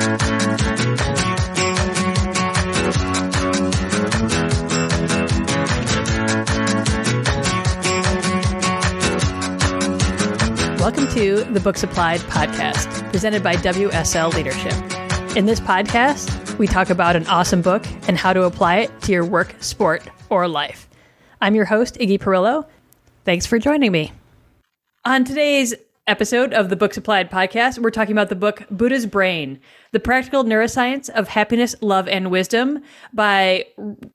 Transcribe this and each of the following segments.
Welcome to the Books Applied podcast, presented by WSL Leadership. In this podcast, we talk about an awesome book and how to apply it to your work, sport, or life. I'm your host, Iggy Perillo. Thanks for joining me. On today's episode of the Books Applied podcast, we're talking about the book Buddha's Brain The Practical Neuroscience of Happiness, Love, and Wisdom by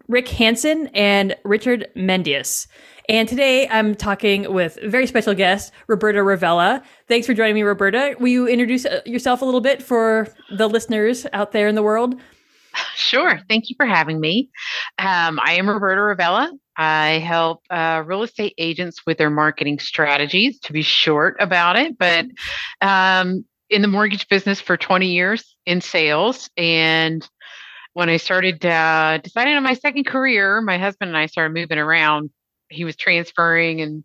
Rick Hanson and Richard Mendius. And today I'm talking with a very special guest, Roberta Ravella. Thanks for joining me, Roberta. Will you introduce uh, yourself a little bit for the listeners out there in the world? Sure. Thank you for having me. Um, I am Roberta Ravella. I help uh, real estate agents with their marketing strategies, to be short about it. But um, in the mortgage business for 20 years in sales. And when I started uh, deciding on my second career, my husband and I started moving around he was transferring and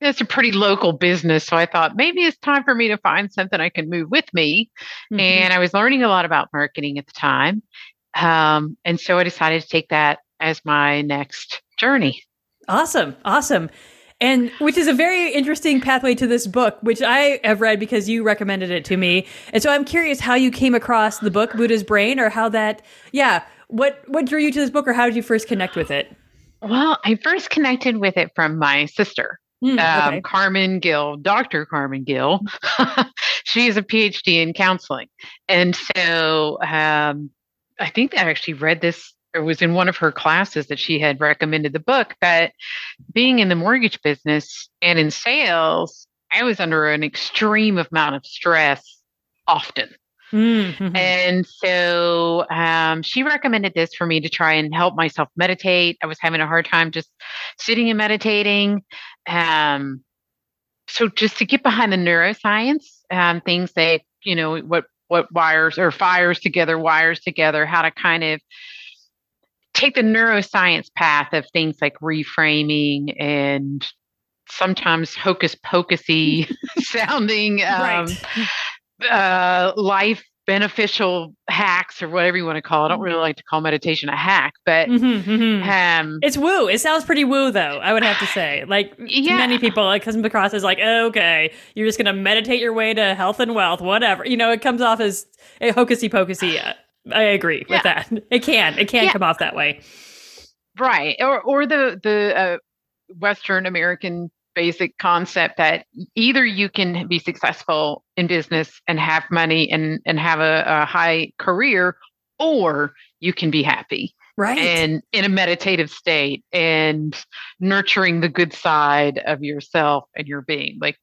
it's a pretty local business. So I thought maybe it's time for me to find something I can move with me. Mm-hmm. And I was learning a lot about marketing at the time. Um, and so I decided to take that as my next journey. Awesome. Awesome. And which is a very interesting pathway to this book, which I have read because you recommended it to me. And so I'm curious how you came across the book Buddha's Brain or how that, yeah, what what drew you to this book or how did you first connect with it? Well, I first connected with it from my sister, mm, okay. um, Carmen Gill, Dr. Carmen Gill. she is a PhD in counseling. And so um, I think I actually read this it was in one of her classes that she had recommended the book that being in the mortgage business and in sales, I was under an extreme amount of stress often. Mm-hmm. And so um, she recommended this for me to try and help myself meditate. I was having a hard time just sitting and meditating. Um, so just to get behind the neuroscience, um, things that you know what what wires or fires together, wires together, how to kind of take the neuroscience path of things like reframing and sometimes hocus pocusy sounding um, right uh, life beneficial hacks or whatever you want to call it. I don't really like to call meditation a hack, but mm-hmm, mm-hmm. Um, it's woo. It sounds pretty woo, though. I would have to say, like yeah. many people, it comes across as like, okay, you're just going to meditate your way to health and wealth, whatever. You know, it comes off as a hocusy pocusy. I agree yeah. with that. It can, it can yeah. come off that way, right? Or or the the uh, Western American basic concept that either you can be successful in business and have money and and have a, a high career or you can be happy right. and in a meditative state and nurturing the good side of yourself and your being. Like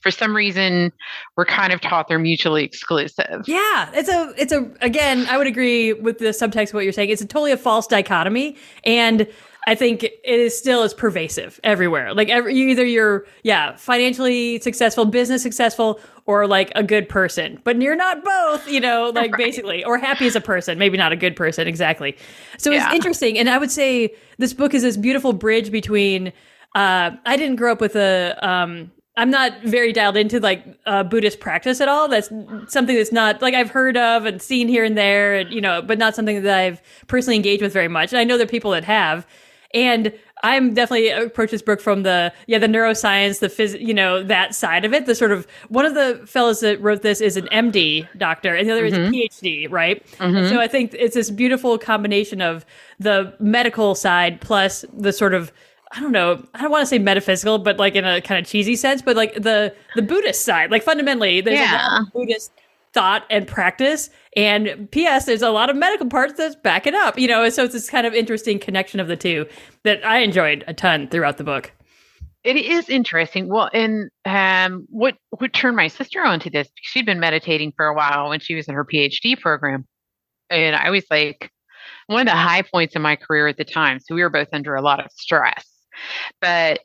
for some reason we're kind of taught they're mutually exclusive. Yeah it's a it's a again i would agree with the subtext of what you're saying. It's a totally a false dichotomy and I think it is still as pervasive everywhere. Like every, either you're yeah financially successful, business successful, or like a good person, but you're not both. You know, like right. basically, or happy as a person, maybe not a good person exactly. So yeah. it's interesting, and I would say this book is this beautiful bridge between. Uh, I didn't grow up with a. Um, I'm not very dialed into like uh, Buddhist practice at all. That's something that's not like I've heard of and seen here and there, and you know, but not something that I've personally engaged with very much. And I know there are people that have. And I'm definitely approach this book from the yeah the neuroscience, the phys, you know that side of it. The sort of one of the fellows that wrote this is an MD doctor, and the other mm-hmm. is a PhD, right? Mm-hmm. So I think it's this beautiful combination of the medical side plus the sort of I don't know. I don't want to say metaphysical, but like in a kind of cheesy sense, but like the the Buddhist side. Like fundamentally, there's yeah. a Buddhist thought and practice. And P.S. There's a lot of medical parts that back it up, you know. So it's this kind of interesting connection of the two that I enjoyed a ton throughout the book. It is interesting. Well, and um, what what turned my sister onto this? She'd been meditating for a while when she was in her PhD program, and I was like one of the high points in my career at the time. So we were both under a lot of stress, but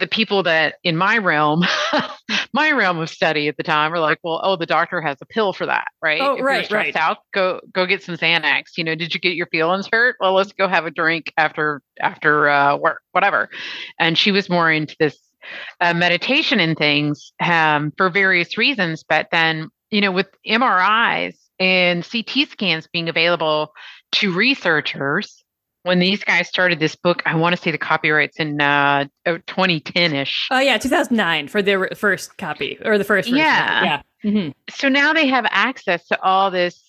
the people that in my realm, my realm of study at the time were like, well, oh, the doctor has a pill for that, right? Oh, if right, you're right. Out, go go get some Xanax. You know, did you get your feelings hurt? Well, let's go have a drink after after uh, work, whatever. And she was more into this uh, meditation and things um, for various reasons. But then, you know, with MRIs and CT scans being available to researchers when these guys started this book, I want to say the copyright's in uh 2010 ish. Oh yeah, 2009 for the first copy or the first. Yeah, yeah. Mm-hmm. So now they have access to all this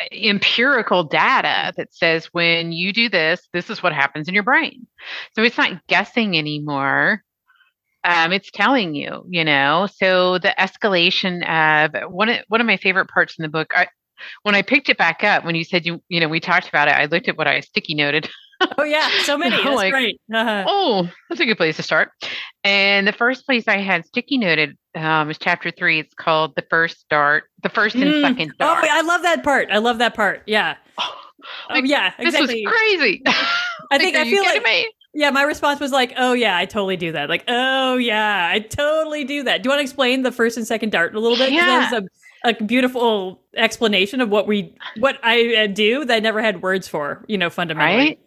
uh, empirical data that says when you do this, this is what happens in your brain. So it's not guessing anymore. Um, it's telling you, you know. So the escalation of one of one of my favorite parts in the book. I, when I picked it back up, when you said you, you know, we talked about it, I looked at what I sticky noted. oh yeah, so many. That's like, great. Uh-huh. Oh, that's a good place to start. And the first place I had sticky noted um, is chapter three. It's called the first dart, the first and mm. second oh, dart. Oh, I love that part. I love that part. Yeah. Oh, like, yeah, exactly. This was crazy. I think I feel like me? Yeah, my response was like, "Oh yeah, I totally do that." Like, "Oh yeah, I totally do that." Do you want to explain the first and second dart a little bit? Yeah. That was a, a beautiful explanation of what we what I uh, do that I never had words for. You know, fundamentally. Right.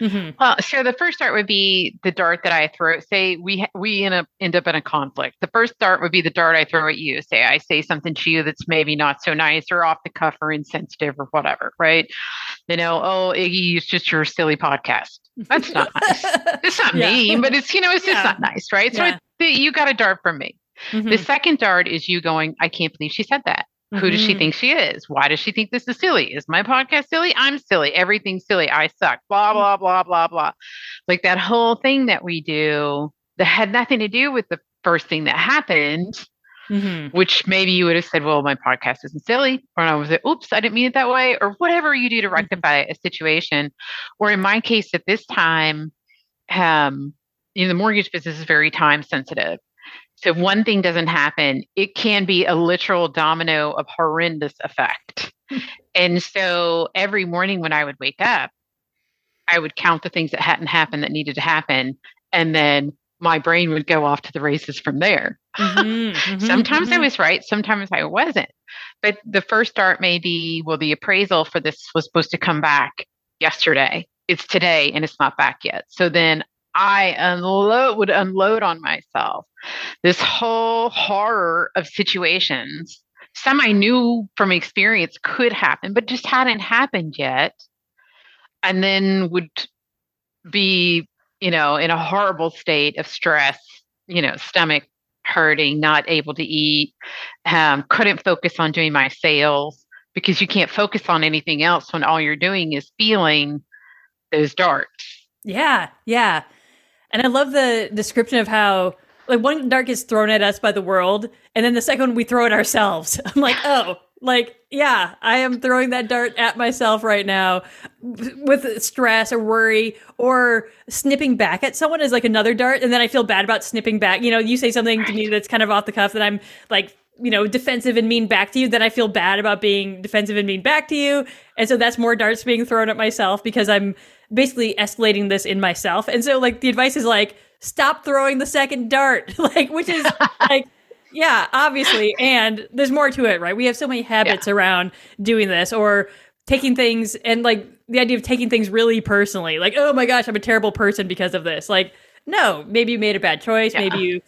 Mm-hmm. Well, so the first dart would be the dart that I throw. Say we we end up end up in a conflict. The first dart would be the dart I throw at you. Say I say something to you that's maybe not so nice or off the cuff or insensitive or whatever, right? You know, oh Iggy, it's just your silly podcast. That's not nice. It's not yeah. mean, but it's you know it's yeah. just not nice, right? So yeah. it, you got a dart from me. Mm-hmm. The second dart is you going, I can't believe she said that. Mm-hmm. Who does she mm-hmm. think she is? Why does she think this is silly? Is my podcast silly? I'm silly. Everything's silly. I suck. Blah, blah, blah, blah, blah. Like that whole thing that we do that had nothing to do with the first thing that happened, mm-hmm. which maybe you would have said, well, my podcast isn't silly. Or I was like, oops, I didn't mean it that way. Or whatever you do to mm-hmm. rectify a situation. Or in my case, at this time, um, you know, the mortgage business is very time sensitive. So if one thing doesn't happen, it can be a literal domino of horrendous effect. and so every morning when I would wake up, I would count the things that hadn't happened that needed to happen. And then my brain would go off to the races from there. Mm-hmm, mm-hmm, sometimes mm-hmm. I was right, sometimes I wasn't. But the first start may be well, the appraisal for this was supposed to come back yesterday. It's today and it's not back yet. So then I unload would unload on myself this whole horror of situations. Some I knew from experience could happen, but just hadn't happened yet. And then would be, you know, in a horrible state of stress, you know, stomach hurting, not able to eat, um, couldn't focus on doing my sales because you can't focus on anything else when all you're doing is feeling those darts. Yeah, yeah. And I love the description of how like one dart is thrown at us by the world, and then the second one we throw it ourselves. I'm like, oh, like yeah, I am throwing that dart at myself right now with stress or worry or snipping back at someone is like another dart, and then I feel bad about snipping back. You know, you say something to me that's kind of off the cuff that I'm like you know, defensive and mean back to you, then I feel bad about being defensive and mean back to you. And so that's more darts being thrown at myself because I'm basically escalating this in myself. And so like the advice is like stop throwing the second dart, like which is like yeah, obviously. And there's more to it, right? We have so many habits yeah. around doing this or taking things and like the idea of taking things really personally. Like, oh my gosh, I'm a terrible person because of this. Like, no, maybe you made a bad choice, yeah. maybe you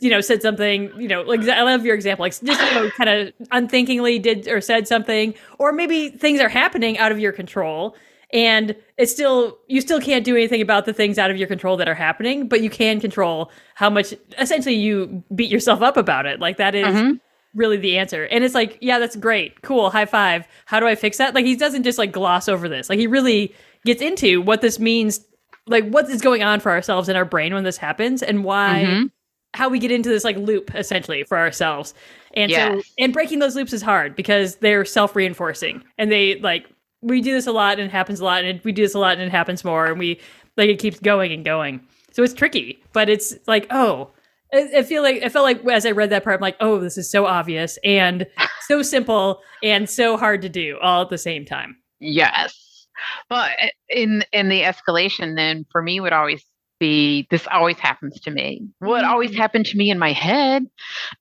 you know, said something, you know, like I love your example, like just, you know, kind of unthinkingly did or said something, or maybe things are happening out of your control and it's still you still can't do anything about the things out of your control that are happening but you can control how much essentially you beat yourself up about it. Like that is mm-hmm. really the answer. And it's like yeah that's great. Cool. High five. How do i fix that? Like he doesn't just like gloss over this. Like he really gets into what this means like what is going on for ourselves in our brain when this happens and why mm-hmm. how we get into this like loop essentially for ourselves. And yes. so and breaking those loops is hard because they're self-reinforcing and they like we do this a lot and it happens a lot and we do this a lot and it happens more and we like it keeps going and going so it's tricky but it's like oh I, I feel like I felt like as I read that part, I'm like, oh, this is so obvious and so simple and so hard to do all at the same time. Yes. Well, in in the escalation, then for me would always be this always happens to me. Well, it always mm-hmm. happened to me in my head,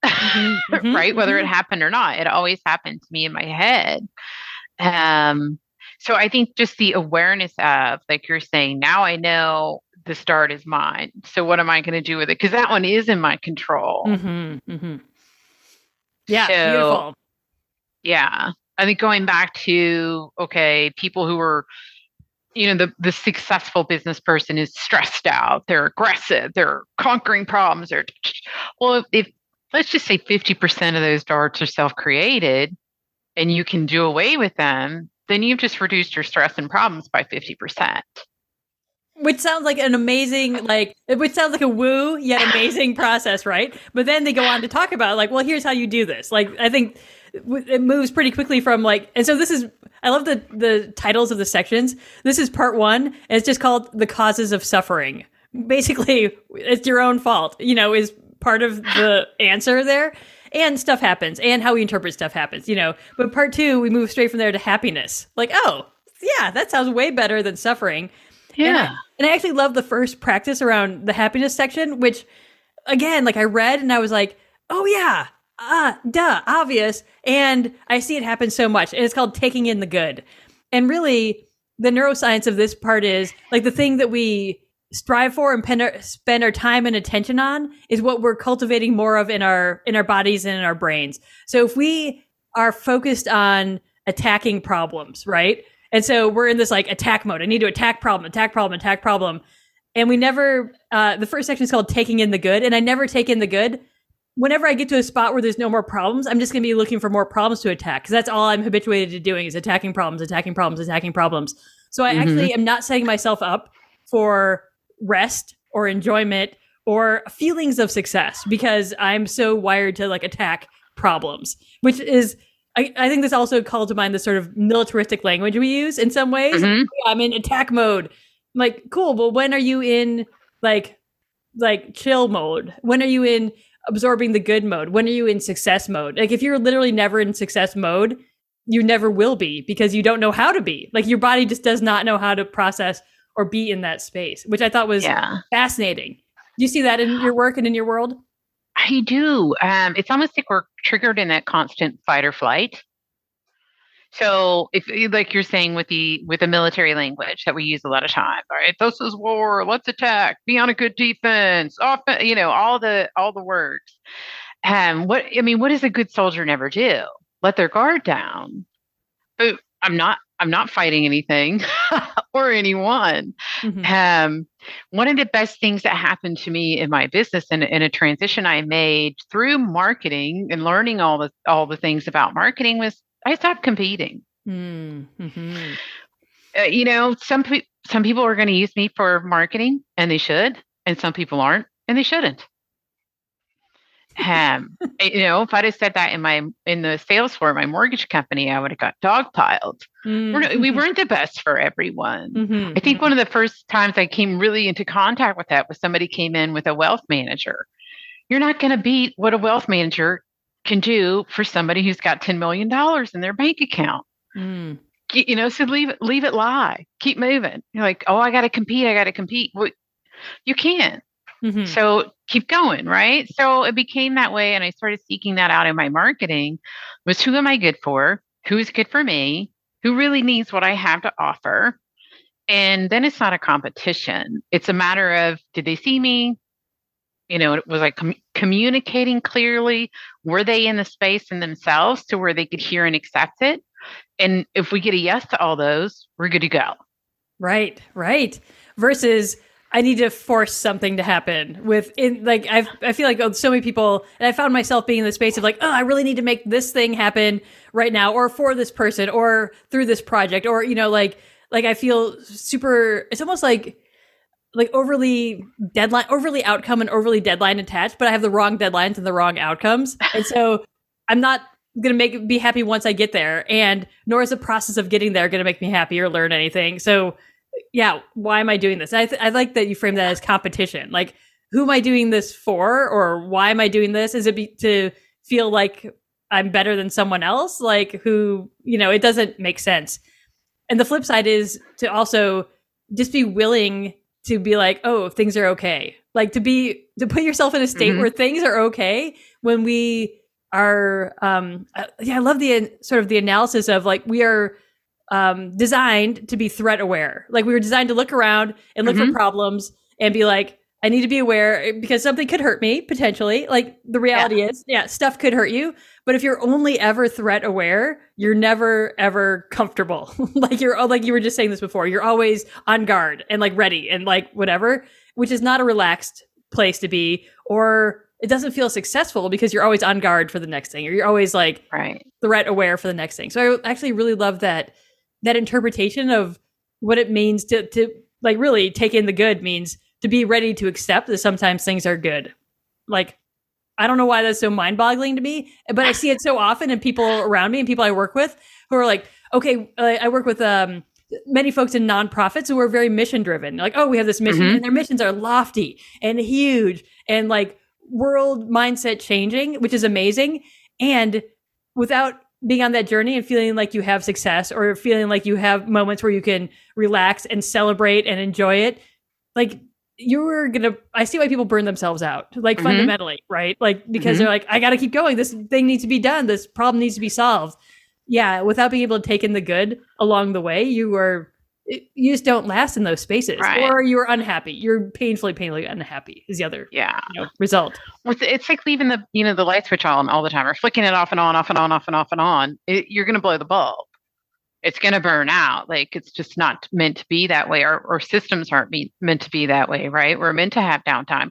mm-hmm, mm-hmm, right? Whether it mm-hmm. happened or not, it always happened to me in my head. Um, so I think just the awareness of, like you're saying, now I know the start is mine. So what am I going to do with it? Because that one is in my control. Mm-hmm, mm-hmm. Yeah, so, beautiful. Yeah. I think going back to okay, people who are you know the the successful business person is stressed out they're aggressive they're conquering problems they're well if let's just say 50% of those darts are self-created and you can do away with them then you've just reduced your stress and problems by 50% which sounds like an amazing like which sounds like a woo yet amazing process right? But then they go on to talk about like well here's how you do this. Like i think it moves pretty quickly from like and so this is i love the the titles of the sections. This is part one. And it's just called the causes of suffering. Basically it's your own fault you know is part of the answer there and stuff happens and how we interpret stuff happens you know but part two we move straight from there to happiness like oh yeah that sounds way better than suffering yeah and I, and I actually love the first practice around the happiness section which again like i read and i was like oh yeah ah, duh, obvious. And I see it happen so much. And it's called taking in the good. And really, the neuroscience of this part is like the thing that we strive for and our, spend our time and attention on is what we're cultivating more of in our in our bodies and in our brains. So if we are focused on attacking problems, right? And so we're in this like attack mode. I need to attack problem, attack problem, attack problem. And we never uh the first section is called taking in the good and I never take in the good whenever I get to a spot where there's no more problems, I'm just going to be looking for more problems to attack because that's all I'm habituated to doing is attacking problems, attacking problems, attacking problems. So I mm-hmm. actually am not setting myself up for rest or enjoyment or feelings of success because I'm so wired to like attack problems, which is I, I think this also called to mind the sort of militaristic language we use in some ways. Mm-hmm. I'm in attack mode. I'm like, cool, but when are you in like like chill mode? When are you in absorbing the good mode? When are you in success mode? Like if you're literally never in success mode, you never will be because you don't know how to be. Like your body just does not know how to process or be in that space, which I thought was yeah. fascinating. Do you see that in your work and in your world? I do. Um, it's almost like we're triggered in that constant fight or flight. So if like you're saying with the with the military language that we use a lot of time, all right, this is war, let's attack, be on a good defense, often you know, all the all the words. Um what I mean, what does a good soldier never do? Let their guard down. But I'm not I'm not fighting anything or anyone. Mm-hmm. Um, one of the best things that happened to me in my business and in a transition I made through marketing and learning all the all the things about marketing was I stopped competing. Mm-hmm. Uh, you know, some pe- some people are going to use me for marketing, and they should, and some people aren't, and they shouldn't. Um, you know, if I'd have said that in my in the sales for my mortgage company, I would have got dogpiled. Mm-hmm. We're, we weren't the best for everyone. Mm-hmm. I think one of the first times I came really into contact with that was somebody came in with a wealth manager. You're not going to beat what a wealth manager can do for somebody who's got $10 million in their bank account. Mm. You know, so leave it, leave it lie, keep moving. You're like, oh, I got to compete. I got to compete. Well, you can't. Mm-hmm. So keep going, right? So it became that way. And I started seeking that out in my marketing was who am I good for? Who's good for me? Who really needs what I have to offer? And then it's not a competition. It's a matter of did they see me? you know it was like com- communicating clearly were they in the space in themselves to where they could hear and accept it and if we get a yes to all those we're good to go right right versus I need to force something to happen with in like I I feel like oh, so many people and I found myself being in the space of like oh I really need to make this thing happen right now or for this person or through this project or you know like like I feel super it's almost like like overly deadline, overly outcome and overly deadline attached, but I have the wrong deadlines and the wrong outcomes. And so I'm not gonna make be happy once I get there. And nor is the process of getting there gonna make me happy or learn anything. So yeah, why am I doing this? I, th- I like that you frame that as competition. Like, who am I doing this for, or why am I doing this? Is it be- to feel like I'm better than someone else? Like, who you know, it doesn't make sense. And the flip side is to also just be willing to be like, oh, things are okay. Like to be to put yourself in a state mm-hmm. where things are okay when we are um uh, yeah, I love the sort of the analysis of like we are um designed to be threat aware. Like we were designed to look around and look mm-hmm. for problems and be like, I need to be aware eh, because something could hurt me potentially. Like the reality yeah. is, yeah, stuff could hurt you. But if you're only ever threat aware, you're never ever comfortable. like you're oh, like you were just saying this before. You're always on guard and like ready and like whatever, which is not a relaxed place to be. Or it doesn't feel successful because you're always on guard for the next thing, or you're always like right. threat aware for the next thing. So I actually really love that that interpretation of what it means to to like really take in the good means to be ready to accept that sometimes things are good. Like, I don't know why that's so mind boggling to me, but I see it so often in people around me and people I work with who are like, okay, I work with um, many folks in nonprofits who are very mission driven. Like, oh, we have this mission, mm-hmm. and their missions are lofty and huge and like world mindset changing, which is amazing. And without being on that journey and feeling like you have success or feeling like you have moments where you can relax and celebrate and enjoy it, like you're gonna i see why people burn themselves out like mm-hmm. fundamentally right like because mm-hmm. they're like i gotta keep going this thing needs to be done this problem needs to be solved yeah without being able to take in the good along the way you are you just don't last in those spaces right. or you're unhappy you're painfully painfully unhappy is the other yeah you know, result it's like leaving the you know the light switch on all the time or flicking it off and on off and on off and off and on it, you're gonna blow the bulb it's going to burn out. Like it's just not meant to be that way. Our, our systems aren't meant to be that way, right? We're meant to have downtime.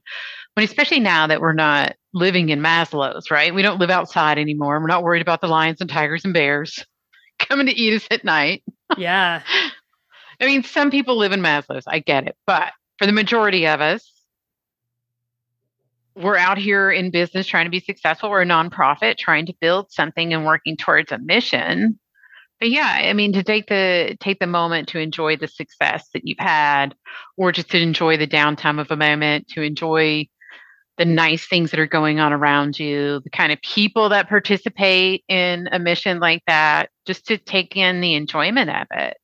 But especially now that we're not living in Maslow's, right? We don't live outside anymore. We're not worried about the lions and tigers and bears coming to eat us at night. Yeah. I mean, some people live in Maslow's. I get it. But for the majority of us, we're out here in business trying to be successful. We're a nonprofit trying to build something and working towards a mission but yeah, I mean to take the take the moment to enjoy the success that you've had, or just to enjoy the downtime of a moment, to enjoy the nice things that are going on around you, the kind of people that participate in a mission like that, just to take in the enjoyment of it.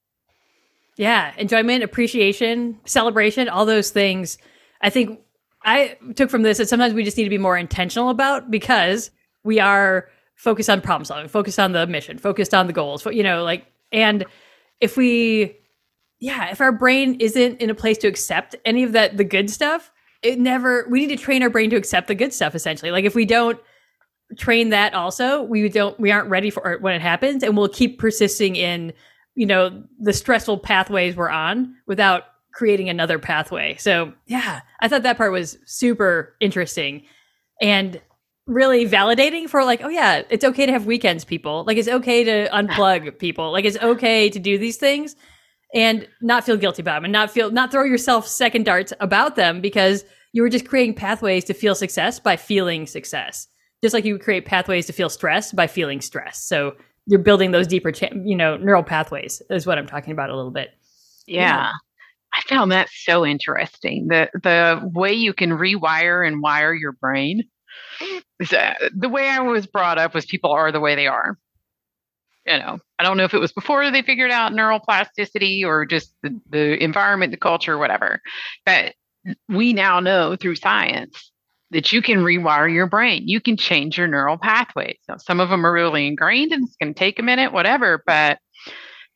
Yeah, enjoyment, appreciation, celebration, all those things. I think I took from this that sometimes we just need to be more intentional about because we are focused on problem solving, focused on the mission, focused on the goals, you know, like, and if we, yeah, if our brain isn't in a place to accept any of that, the good stuff, it never, we need to train our brain to accept the good stuff essentially. Like if we don't train that also, we don't, we aren't ready for it when it happens and we'll keep persisting in, you know, the stressful pathways we're on without creating another pathway. So yeah, I thought that part was super interesting. And really validating for like, oh yeah, it's okay to have weekends, people. Like it's okay to unplug people. Like it's okay to do these things and not feel guilty about them and not feel not throw yourself second darts about them because you were just creating pathways to feel success by feeling success. Just like you create pathways to feel stress by feeling stress. So you're building those deeper, cha- you know, neural pathways is what I'm talking about a little bit. Yeah. yeah. I found that so interesting. The the way you can rewire and wire your brain the way I was brought up was people are the way they are. You know, I don't know if it was before they figured out neuroplasticity or just the, the environment, the culture, whatever. But we now know through science that you can rewire your brain. You can change your neural pathways. So some of them are really ingrained and it's going to take a minute, whatever. But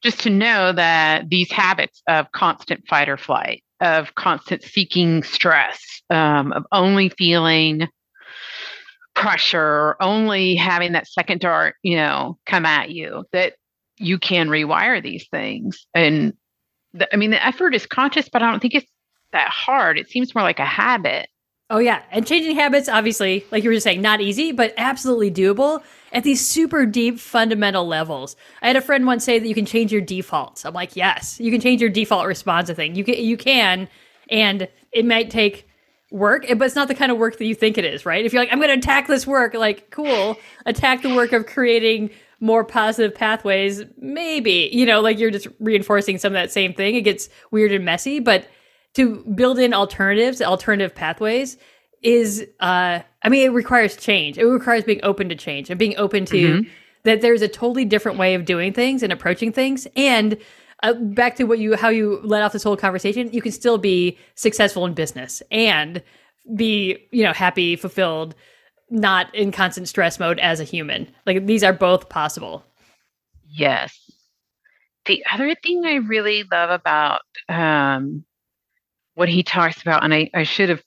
just to know that these habits of constant fight or flight, of constant seeking stress, um, of only feeling pressure, only having that second dart, you know, come at you, that you can rewire these things. And the, I mean, the effort is conscious, but I don't think it's that hard. It seems more like a habit. Oh, yeah. And changing habits, obviously, like you were just saying, not easy, but absolutely doable at these super deep fundamental levels. I had a friend once say that you can change your defaults. I'm like, yes, you can change your default response to thing. You can, you can, and it might take work, but it's not the kind of work that you think it is, right? If you're like, I'm going to attack this work, like, cool, attack the work of creating more positive pathways, maybe, you know, like you're just reinforcing some of that same thing. It gets weird and messy, but to build in alternatives, alternative pathways is, uh, I mean, it requires change. It requires being open to change and being open to mm-hmm. that there's a totally different way of doing things and approaching things. And uh, back to what you how you led off this whole conversation you can still be successful in business and be you know happy fulfilled not in constant stress mode as a human like these are both possible yes the other thing i really love about um, what he talks about and I, I should have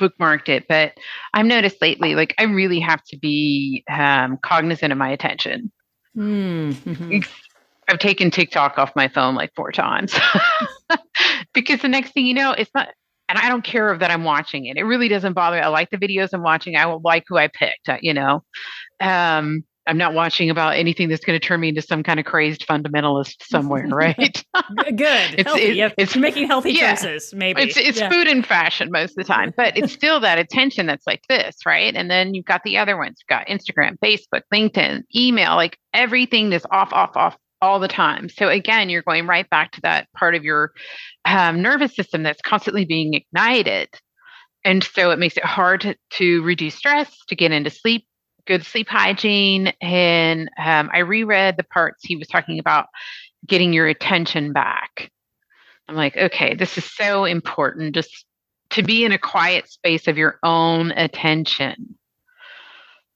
bookmarked it, but I've noticed lately, like I really have to be um, cognizant of my attention. Mm-hmm. I've taken TikTok off my phone like four times because the next thing you know, it's not, and I don't care that I'm watching it. It really doesn't bother me. I like the videos I'm watching. I will like who I picked, uh, you know. Um, I'm not watching about anything that's going to turn me into some kind of crazed fundamentalist somewhere, right? Good. it's, it, it's You're making healthy yeah, choices, maybe. It's, it's yeah. food and fashion most of the time, but it's still that attention that's like this, right? And then you've got the other ones. You've got Instagram, Facebook, LinkedIn, email, like everything is off, off, off all the time. So again, you're going right back to that part of your um, nervous system that's constantly being ignited. And so it makes it hard to, to reduce stress, to get into sleep good sleep hygiene. And um, I reread the parts he was talking about getting your attention back. I'm like, okay, this is so important just to be in a quiet space of your own attention.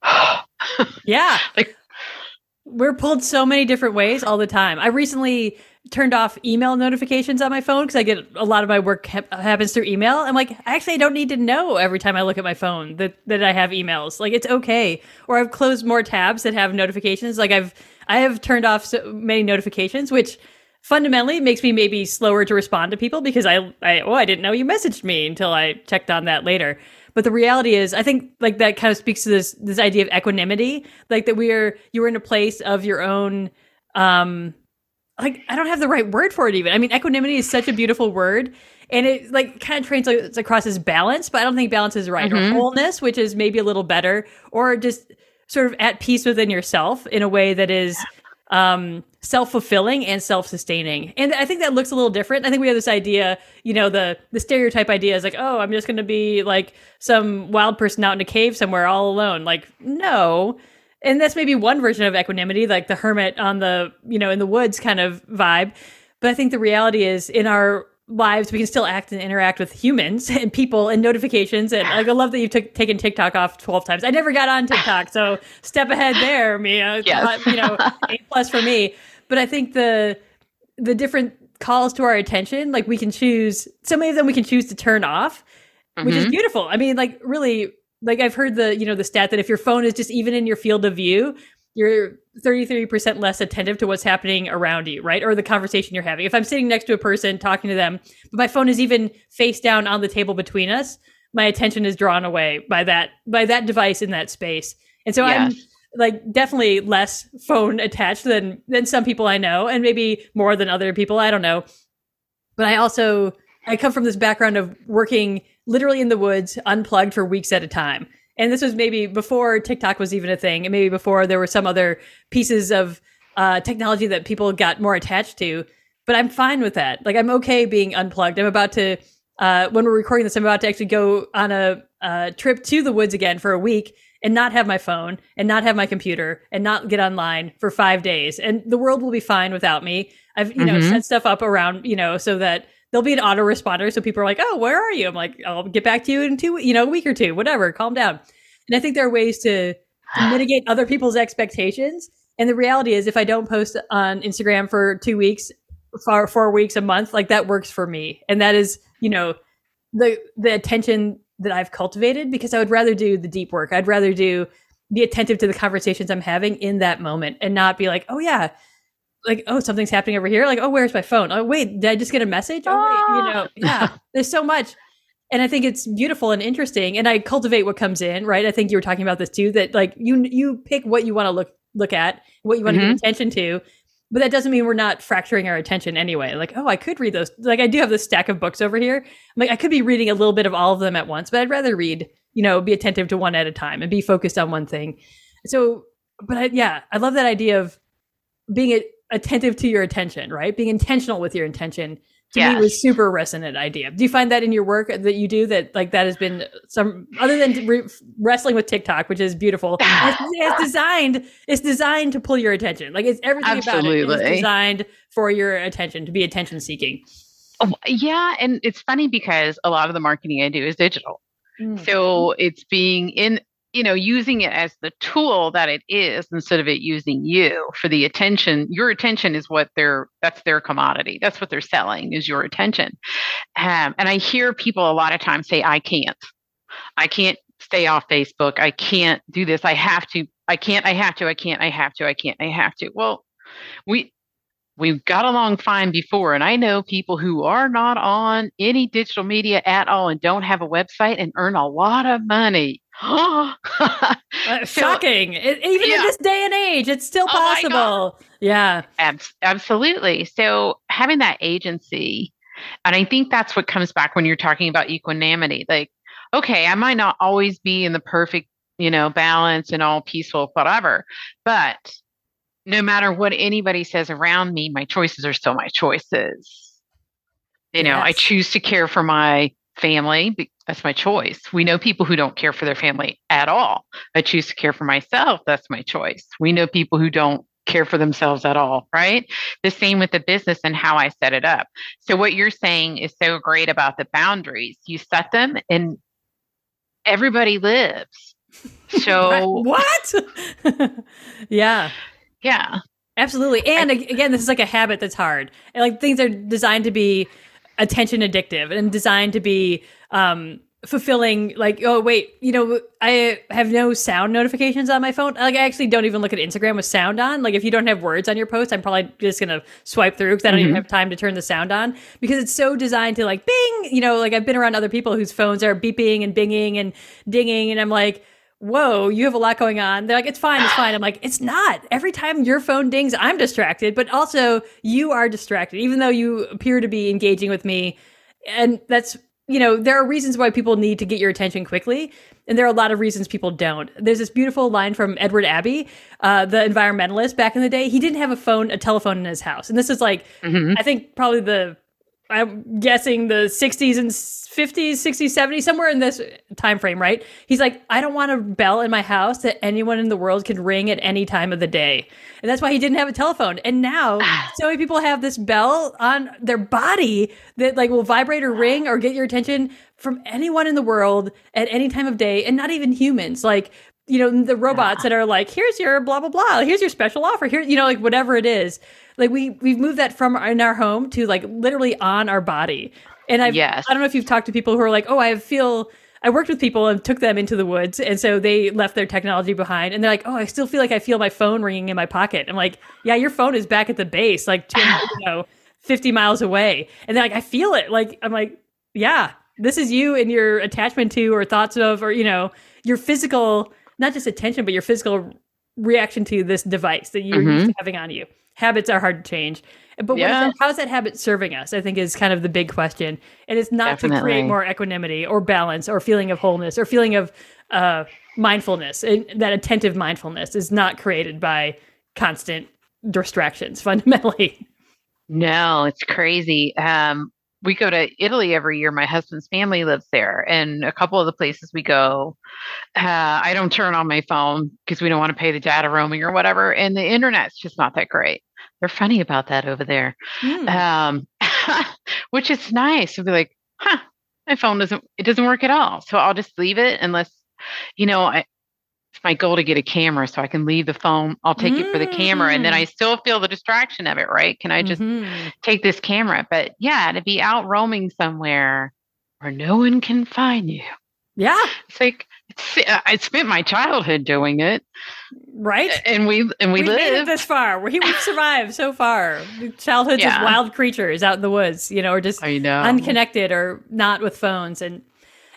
yeah. like we're pulled so many different ways all the time. I recently turned off email notifications on my phone because I get a lot of my work ha- happens through email. I'm like, actually, I don't need to know every time I look at my phone that that I have emails. Like, it's okay. Or I've closed more tabs that have notifications. Like, I've I have turned off so many notifications, which fundamentally makes me maybe slower to respond to people because I I oh I didn't know you messaged me until I checked on that later. But the reality is, I think like that kind of speaks to this this idea of equanimity, like that we are you're in a place of your own um like I don't have the right word for it even. I mean, equanimity is such a beautiful word, and it like kind of translates across as balance, but I don't think balance is right. Mm-hmm. Or wholeness, which is maybe a little better, or just sort of at peace within yourself in a way that is um, self fulfilling and self sustaining. And I think that looks a little different. I think we have this idea, you know, the the stereotype idea is like, oh, I'm just going to be like some wild person out in a cave somewhere all alone. Like, no and that's maybe one version of equanimity, like the hermit on the, you know, in the woods kind of vibe. But I think the reality is in our lives, we can still act and interact with humans and people and notifications. And like, I love that you've t- taken TikTok off 12 times. I never got on TikTok. So step ahead there, Mia. Yes. You know, A plus for me. But I think the, the different calls to our attention, like we can choose, so many of them we can choose to turn off, mm-hmm. which is mm-hmm. beautiful. I mean, like really like I've heard the you know the stat that if your phone is just even in your field of view, you're 33% less attentive to what's happening around you, right? Or the conversation you're having. If I'm sitting next to a person talking to them, but my phone is even face down on the table between us, my attention is drawn away by that by that device in that space. And so yes. I'm like definitely less phone attached than than some people I know and maybe more than other people, I don't know. But I also I come from this background of working literally in the woods, unplugged for weeks at a time. And this was maybe before TikTok was even a thing, and maybe before there were some other pieces of uh, technology that people got more attached to. But I'm fine with that. Like I'm okay being unplugged. I'm about to uh, when we're recording this, I'm about to actually go on a, a trip to the woods again for a week and not have my phone and not have my computer and not get online for five days. And the world will be fine without me. I've, you know, mm-hmm. set stuff up around, you know, so that there'll be an autoresponder. So people are like, oh, where are you? I'm like, I'll get back to you in two, you know, a week or two, whatever, calm down. And I think there are ways to, to mitigate other people's expectations. And the reality is, if I don't post on Instagram for two weeks, for four weeks, a month, like that works for me. And that is, you know, the the attention that I've cultivated because I would rather do the deep work. I'd rather do be attentive to the conversations I'm having in that moment and not be like, oh yeah, like oh something's happening over here. Like oh where's my phone? Oh wait did i just get a message? Oh wait you know yeah there's so much. And i think it's beautiful and interesting and i cultivate what comes in right? I think you were talking about this too that like you you pick what you want to look look at what you want to mm-hmm. give attention to but that doesn't mean we're not fracturing our attention anyway. Like oh i could read those like i do have this stack of books over here. I'm like i could be reading a little bit of all of them at once but i'd rather read you know be attentive to one at a time and be focused on one thing. So but I, yeah i love that idea of being a, attentive to your attention, right? Being intentional with your intention to me was super resonant idea. Do you find that in your work that you do that like that has been some other than re- wrestling with TikTok, which is beautiful. it's, it's, designed it's designed to pull your attention. Like it's everything Absolutely. about it is designed for your attention to be attention seeking. Oh, yeah, and it's funny because a lot of the marketing I do is digital. Mm. So it's being in you know using it as the tool that it is instead of it using you for the attention your attention is what they're that's their commodity that's what they're selling is your attention um, and i hear people a lot of times say i can't I can't stay off Facebook. I can't do this. I have to. I can't. I have to. I can't. I have to. I can't. I have to. Well, we we got along fine before, and I know people who are not on any digital media at all and don't have a website and earn a lot of money. uh, shocking! It, even yeah. in this day and age, it's still oh possible. Oh yeah, Ab- absolutely. So having that agency, and I think that's what comes back when you're talking about equanimity. Like okay, I might not always be in the perfect, you know, balance and all peaceful, whatever, but no matter what anybody says around me, my choices are still my choices. You know, yes. I choose to care for my family. That's my choice. We know people who don't care for their family at all. I choose to care for myself. That's my choice. We know people who don't care for themselves at all, right? The same with the business and how I set it up. So, what you're saying is so great about the boundaries. You set them and everybody lives. So what? yeah. Yeah. Absolutely. And I, again, this is like a habit that's hard. And like things are designed to be attention addictive and designed to be um fulfilling like oh wait you know i have no sound notifications on my phone like i actually don't even look at instagram with sound on like if you don't have words on your post i'm probably just gonna swipe through because i don't mm-hmm. even have time to turn the sound on because it's so designed to like bing you know like i've been around other people whose phones are beeping and binging and dinging and i'm like whoa, you have a lot going on. They're like, it's fine, it's fine. I'm like, it's not. Every time your phone dings, I'm distracted, but also you are distracted, even though you appear to be engaging with me. And that's you know, there are reasons why people need to get your attention quickly, and there are a lot of reasons people don't. There's this beautiful line from Edward Abbey, uh, the environmentalist back in the day. He didn't have a phone, a telephone in his house, and this is like, mm-hmm. I think probably the I'm guessing the 60s and 50s, 60s, 70s, somewhere in this time frame, right? He's like, I don't want a bell in my house that anyone in the world can ring at any time of the day. And that's why he didn't have a telephone. And now so many people have this bell on their body that like will vibrate or ring or get your attention from anyone in the world at any time of day and not even humans. Like you know the robots that are like here's your blah blah blah here's your special offer here you know like whatever it is like we we've moved that from in our home to like literally on our body and i yes. i don't know if you've talked to people who are like oh i feel I worked with people and took them into the woods, and so they left their technology behind. And they're like, "Oh, I still feel like I feel my phone ringing in my pocket." I'm like, "Yeah, your phone is back at the base, like two, you know, fifty miles away." And they're like, "I feel it." Like I'm like, "Yeah, this is you and your attachment to or thoughts of or you know your physical not just attention, but your physical reaction to this device that you're mm-hmm. used to having on you. Habits are hard to change. But yeah. that, how's that habit serving us? I think is kind of the big question. And it's not Definitely. to create more equanimity or balance or feeling of wholeness or feeling of uh, mindfulness. And that attentive mindfulness is not created by constant distractions fundamentally. No, it's crazy. Um, we go to Italy every year. My husband's family lives there, and a couple of the places we go, uh, I don't turn on my phone because we don't want to pay the data roaming or whatever. And the internet's just not that great. They're funny about that over there, mm. um, which is nice. To be like, huh, my phone doesn't it doesn't work at all. So I'll just leave it unless, you know, I, it's my goal to get a camera so I can leave the phone. I'll take mm-hmm. it for the camera and then I mm. still feel the distraction of it, right? Can I just mm-hmm. take this camera? But yeah, to be out roaming somewhere where no one can find you. Yeah. It's like it's, uh, I spent my childhood doing it. Right. And we and we, we lived this far. We we've survived so far. Childhoods yeah. as wild creatures out in the woods, you know, or just unconnected or not with phones and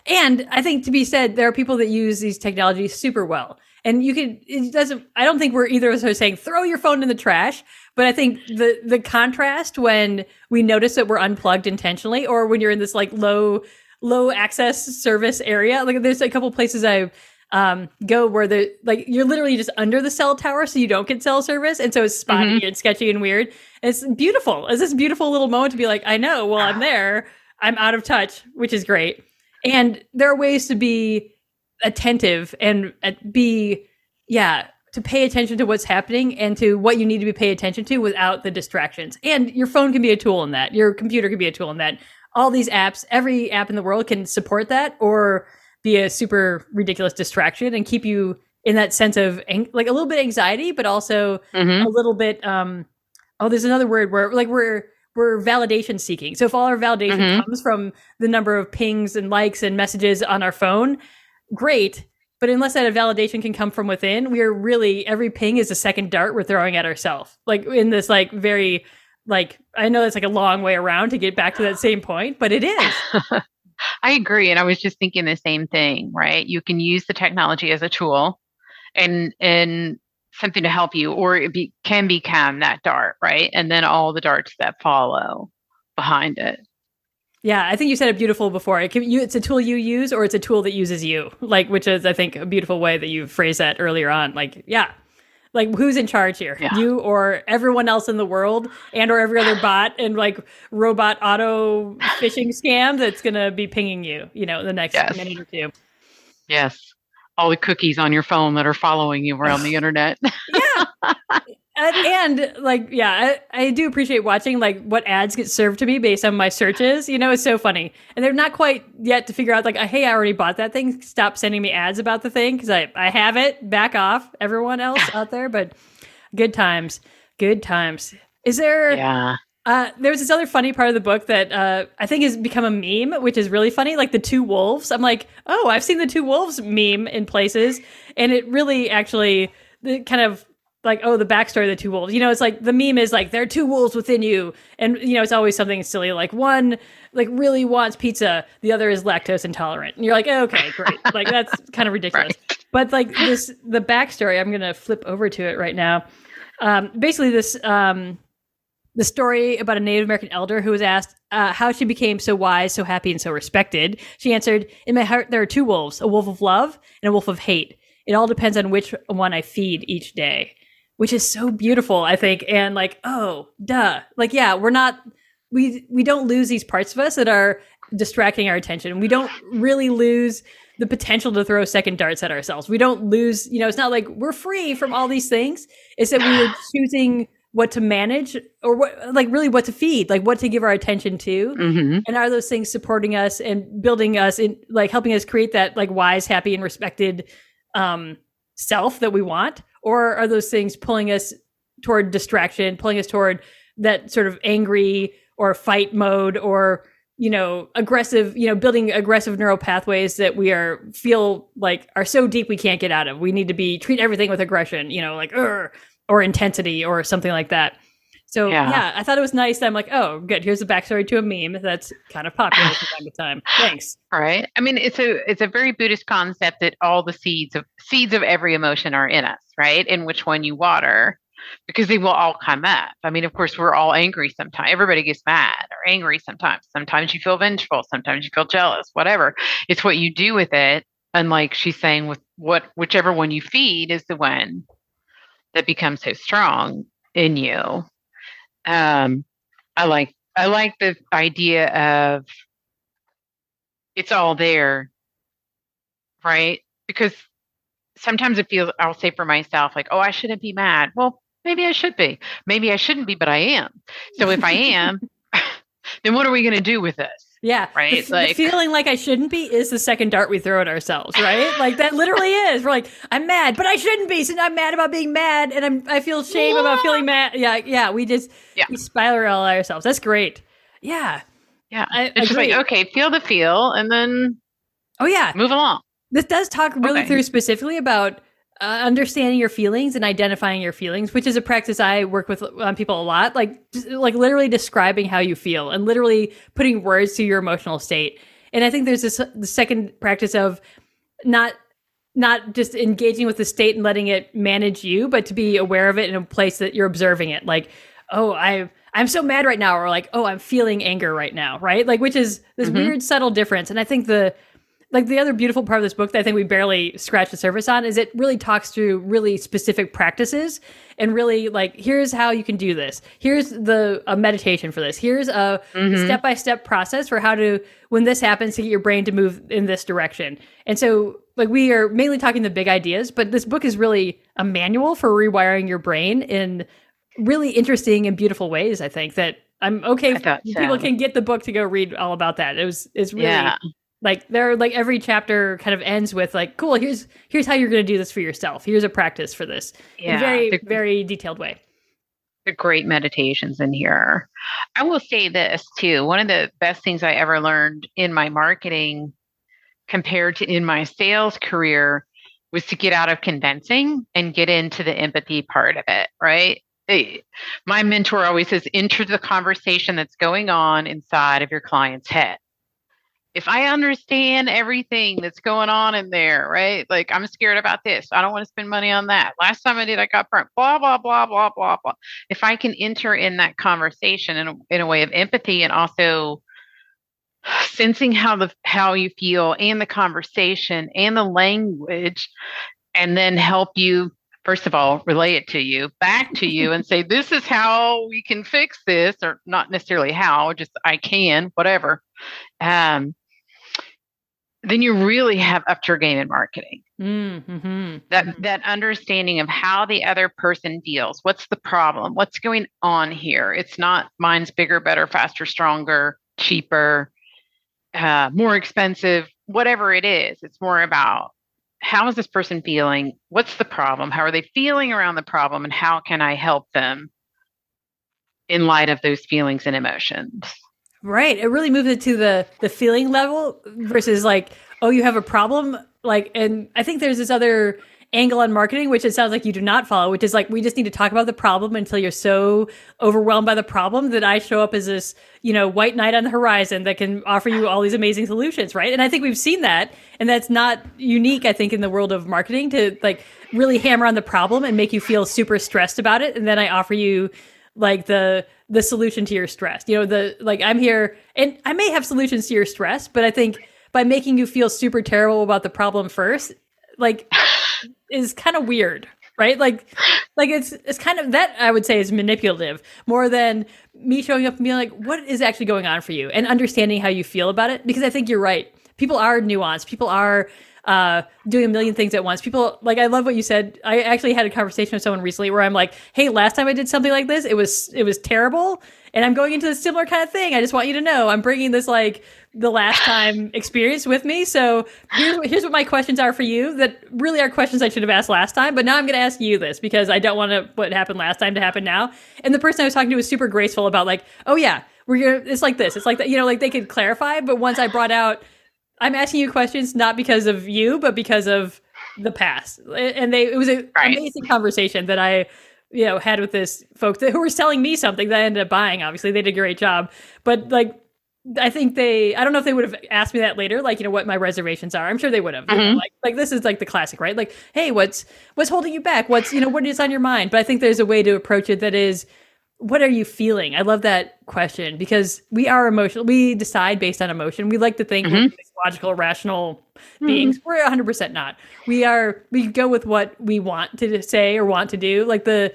and I think to be said, there are people that use these technologies super well. And you can, it doesn't, I don't think we're either of us are saying throw your phone in the trash. But I think the, the contrast when we notice that we're unplugged intentionally or when you're in this like low, low access service area, like there's a couple places I um, go where the like you're literally just under the cell tower, so you don't get cell service, and so it's spotty mm-hmm. and sketchy and weird. And it's beautiful. It's this beautiful little moment to be like, I know, well, I'm there, I'm out of touch, which is great. And there are ways to be attentive and uh, be, yeah, to pay attention to what's happening and to what you need to be pay attention to without the distractions. And your phone can be a tool in that. Your computer can be a tool in that. All these apps, every app in the world can support that or be a super ridiculous distraction and keep you in that sense of like a little bit anxiety, but also mm-hmm. a little bit um oh, there's another word where like we're we're validation seeking. So if all our validation mm-hmm. comes from the number of pings and likes and messages on our phone, great. But unless that validation can come from within, we are really every ping is a second dart we're throwing at ourselves. Like in this like very like I know it's like a long way around to get back to that same point, but it is. I agree. And I was just thinking the same thing, right? You can use the technology as a tool and and something to help you, or it be, can become that dart, right? And then all the darts that follow behind it. Yeah, I think you said it beautiful before. It can, you, it's a tool you use, or it's a tool that uses you. Like, which is, I think, a beautiful way that you phrased that earlier on. Like, yeah, like who's in charge here yeah. you or everyone else in the world and or every other bot and like robot auto phishing scam that's gonna be pinging you you know the next yes. minute or two yes all the cookies on your phone that are following you around the internet. Yeah. And, and, like yeah I, I, do appreciate watching like what ads get served to me based on my searches you know it's so funny. And they're not quite yet to figure out like hey i already bought that thing stop sending me ads about the thing because I, I have it back off everyone else out there but good times good times. Is there yeah uh, there's this other funny part of the book that uh, I think has become a meme, which is really funny. Like the two wolves. I'm like, oh, I've seen the two wolves meme in places, and it really actually the kind of like oh the backstory of the two wolves you know it's like the meme is like there are two wolves within you and you know it's always something silly like one like really wants pizza the other is lactose intolerant and you're like okay great like that's kind of ridiculous right. but like this the backstory i'm gonna flip over to it right now um, basically this um, the story about a native american elder who was asked uh, how she became so wise so happy and so respected she answered in my heart there are two wolves a wolf of love and a wolf of hate it all depends on which one i feed each day which is so beautiful, I think. And like, oh, duh. Like, yeah, we're not we we don't lose these parts of us that are distracting our attention. We don't really lose the potential to throw second darts at ourselves. We don't lose, you know, it's not like we're free from all these things. It's that we are choosing what to manage or what like really what to feed, like what to give our attention to. Mm-hmm. And are those things supporting us and building us and like helping us create that like wise, happy and respected um self that we want? or are those things pulling us toward distraction, pulling us toward that sort of angry or fight mode or you know aggressive you know building aggressive neural pathways that we are feel like are so deep we can't get out of we need to be treat everything with aggression you know like or intensity or something like that so yeah. yeah. I thought it was nice. I'm like, oh, good. Here's a backstory to a meme that's kind of popular from time to time. Thanks. All right. I mean, it's a it's a very Buddhist concept that all the seeds of seeds of every emotion are in us, right? And which one you water, because they will all come up. I mean, of course, we're all angry sometimes. Everybody gets mad or angry sometimes. Sometimes you feel vengeful. Sometimes you feel jealous. Whatever. It's what you do with it. And like she's saying, with what whichever one you feed is the one that becomes so strong in you um, I like I like the idea of it's all there, right? Because sometimes it feels I'll say for myself like, oh, I shouldn't be mad. Well, maybe I should be. Maybe I shouldn't be, but I am. So if I am, then what are we going to do with this? Yeah. Right. The, like the feeling like I shouldn't be is the second dart we throw at ourselves, right? like that literally is. We're like, I'm mad, but I shouldn't be. So I'm mad about being mad and I'm I feel shame about feeling mad. Yeah, yeah. We just yeah. we spiral ourselves. That's great. Yeah. Yeah. I, it's just like, okay, feel the feel and then Oh yeah. Move along. This does talk really okay. through specifically about uh, understanding your feelings and identifying your feelings, which is a practice I work with on um, people a lot. Like, like literally describing how you feel and literally putting words to your emotional state. And I think there's this the second practice of not not just engaging with the state and letting it manage you, but to be aware of it in a place that you're observing it. Like, oh, I I'm so mad right now, or like, oh, I'm feeling anger right now, right? Like, which is this mm-hmm. weird subtle difference. And I think the like the other beautiful part of this book that I think we barely scratch the surface on is it really talks through really specific practices and really like here's how you can do this. Here's the a meditation for this. Here's a step by step process for how to when this happens to get your brain to move in this direction. And so like we are mainly talking the big ideas, but this book is really a manual for rewiring your brain in really interesting and beautiful ways. I think that I'm okay. So. People can get the book to go read all about that. It was it's really yeah like they're like every chapter kind of ends with like cool here's here's how you're going to do this for yourself. Here's a practice for this. Yeah, in a very very detailed way. The great meditations in here. I will say this too. One of the best things i ever learned in my marketing compared to in my sales career was to get out of convincing and get into the empathy part of it, right? My mentor always says, enter the conversation that's going on inside of your client's head. If I understand everything that's going on in there, right? Like, I'm scared about this. I don't want to spend money on that. Last time I did, I got burnt, blah, blah, blah, blah, blah, blah. If I can enter in that conversation in a, in a way of empathy and also sensing how the how you feel and the conversation and the language and then help you first of all relay it to you back to you and say this is how we can fix this or not necessarily how just i can whatever um, then you really have upped your game in marketing mm-hmm. that mm-hmm. that understanding of how the other person feels what's the problem what's going on here it's not mine's bigger better faster stronger cheaper uh, more expensive whatever it is it's more about how is this person feeling? What's the problem? How are they feeling around the problem? And how can I help them in light of those feelings and emotions? Right. It really moves it to the the feeling level versus like, oh, you have a problem. Like, and I think there's this other angle on marketing, which it sounds like you do not follow, which is like we just need to talk about the problem until you're so overwhelmed by the problem that I show up as this, you know, white knight on the horizon that can offer you all these amazing solutions, right? And I think we've seen that, and that's not unique, I think, in the world of marketing to like really hammer on the problem and make you feel super stressed about it, and then I offer you like the the solution to your stress. You know, the like I'm here and I may have solutions to your stress, but I think by making you feel super terrible about the problem first, like is kind of weird right? Like like it's it's kind of that i would say is manipulative more than me showing up and being like what is actually going on for you? and understanding how you feel about it because i think you're right. People are nuanced. People are uh, doing a million things at once. People like I love what you said. I actually had a conversation with someone recently where I'm like, "Hey, last time I did something like this, it was it was terrible, and I'm going into a similar kind of thing. I just want you to know I'm bringing this like the last time experience with me. So here's, here's what my questions are for you that really are questions I should have asked last time. But now I'm going to ask you this because I don't want to, what happened last time to happen now. And the person I was talking to was super graceful about like, oh yeah, we're gonna, it's like this. It's like that, you know, like they could clarify. But once I brought out, I'm asking you questions not because of you, but because of the past. And they, it was an right. amazing conversation that I, you know, had with this folks that, who were selling me something that I ended up buying. Obviously, they did a great job, but like I think they. I don't know if they would have asked me that later, like you know what my reservations are. I'm sure they would have. Mm-hmm. Like, like this is like the classic, right? Like, hey, what's what's holding you back? What's you know what is on your mind? But I think there's a way to approach it that is, what are you feeling? I love that question because we are emotional. We decide based on emotion. We like to think mm-hmm. we're logical, rational mm-hmm. beings. We're 100 percent not. We are. We go with what we want to say or want to do. Like the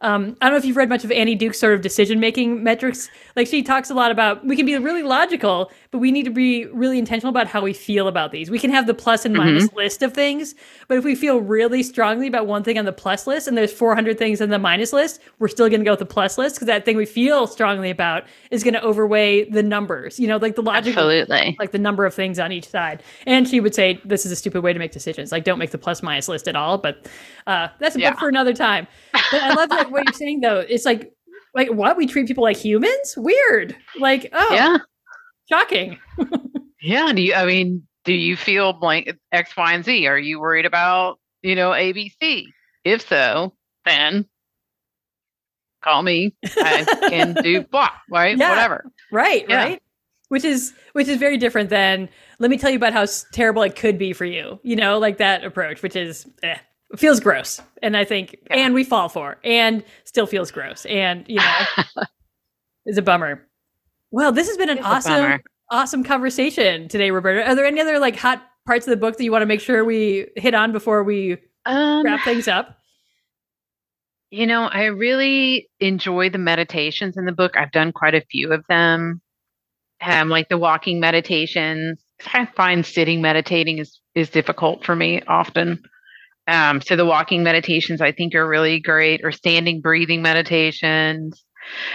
um, I don't know if you've read much of Annie Duke's sort of decision making metrics. Like she talks a lot about we can be really logical, but we need to be really intentional about how we feel about these. We can have the plus and minus mm-hmm. list of things, but if we feel really strongly about one thing on the plus list and there's 400 things on the minus list, we're still going to go with the plus list because that thing we feel strongly about is going to overweigh the numbers. You know, like the logic, absolutely, like the number of things on each side. And she would say this is a stupid way to make decisions. Like don't make the plus minus list at all. But uh, that's a yeah. book for another time. But I love that what you're saying though. It's like like what we treat people like humans. Weird. Like oh yeah, shocking. yeah. Do you? I mean, do you feel blank X, Y, and Z? Are you worried about you know ABC? If so, then call me. I can do blah. Right. Yeah. Whatever. Right. Yeah. Right. Which is which is very different than let me tell you about how terrible it could be for you. You know, like that approach, which is eh, feels gross and i think yeah. and we fall for and still feels gross and you know is a bummer. Well this has been an awesome awesome conversation today roberta. Are there any other like hot parts of the book that you want to make sure we hit on before we um, wrap things up? you know i really enjoy the meditations in the book. I've done quite a few of them. Um, like the walking meditations. I find sitting meditating is is difficult for me often um, so the walking meditations I think are really great, or standing breathing meditations.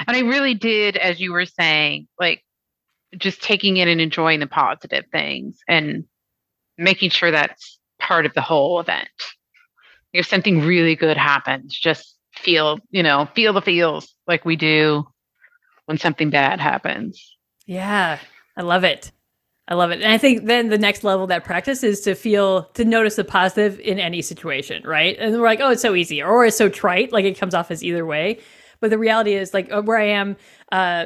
And I really did, as you were saying, like just taking in and enjoying the positive things and making sure that's part of the whole event. If something really good happens, just feel, you know, feel the feels like we do when something bad happens. Yeah, I love it. I love it. And I think then the next level of that practice is to feel, to notice the positive in any situation, right? And we're like, oh, it's so easy, or it's so trite, like it comes off as either way. But the reality is, like uh, where I am, uh,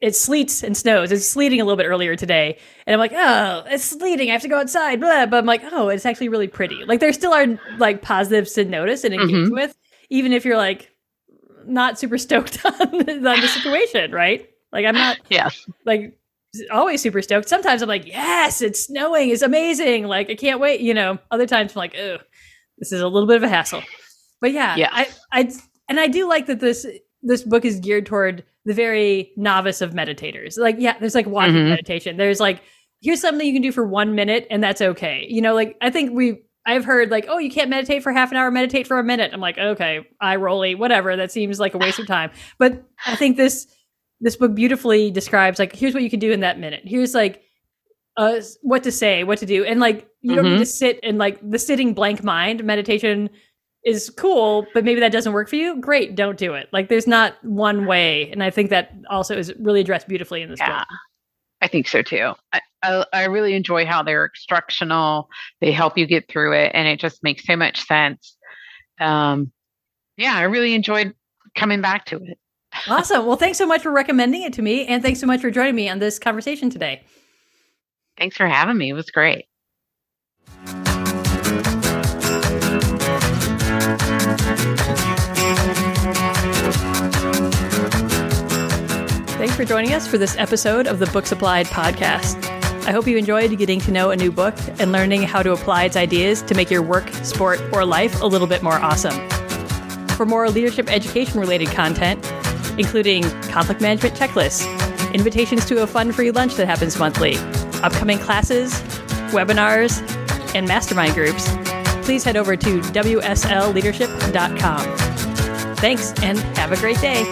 it sleets and snows. It's sleeting a little bit earlier today. And I'm like, oh, it's sleeting. I have to go outside. Blah. But I'm like, oh, it's actually really pretty. Like there still are like positives to notice and engage mm-hmm. with, even if you're like not super stoked on, on the situation, right? Like I'm not yes. like always super stoked. Sometimes I'm like, yes, it's snowing. It's amazing. Like I can't wait. You know, other times I'm like, oh, this is a little bit of a hassle. But yeah, yeah. I, I, and I do like that this this book is geared toward the very novice of meditators. Like, yeah, there's like walking mm-hmm. meditation. There's like, here's something you can do for one minute and that's okay. You know, like I think we I've heard like, oh, you can't meditate for half an hour, meditate for a minute. I'm like, okay, I rolly, whatever. That seems like a waste of time. But I think this this book beautifully describes like, here's what you can do in that minute. Here's like uh what to say, what to do. And like you mm-hmm. don't need mm-hmm. to sit and like the sitting blank mind meditation is cool, but maybe that doesn't work for you, great, don't do it. Like there's not one way. And I think that also is really addressed beautifully in this yeah, book. I think so too. I, I, I really enjoy how they're instructional. They help you get through it and it just makes so much sense. Um, yeah, I really enjoyed coming back to it. Awesome. Well, thanks so much for recommending it to me. And thanks so much for joining me on this conversation today. Thanks for having me. It was great. Thanks for joining us for this episode of the Books Applied podcast. I hope you enjoyed getting to know a new book and learning how to apply its ideas to make your work, sport, or life a little bit more awesome. For more leadership education related content, including conflict management checklists, invitations to a fun free lunch that happens monthly, upcoming classes, webinars, and mastermind groups, please head over to WSLleadership.com. Thanks and have a great day.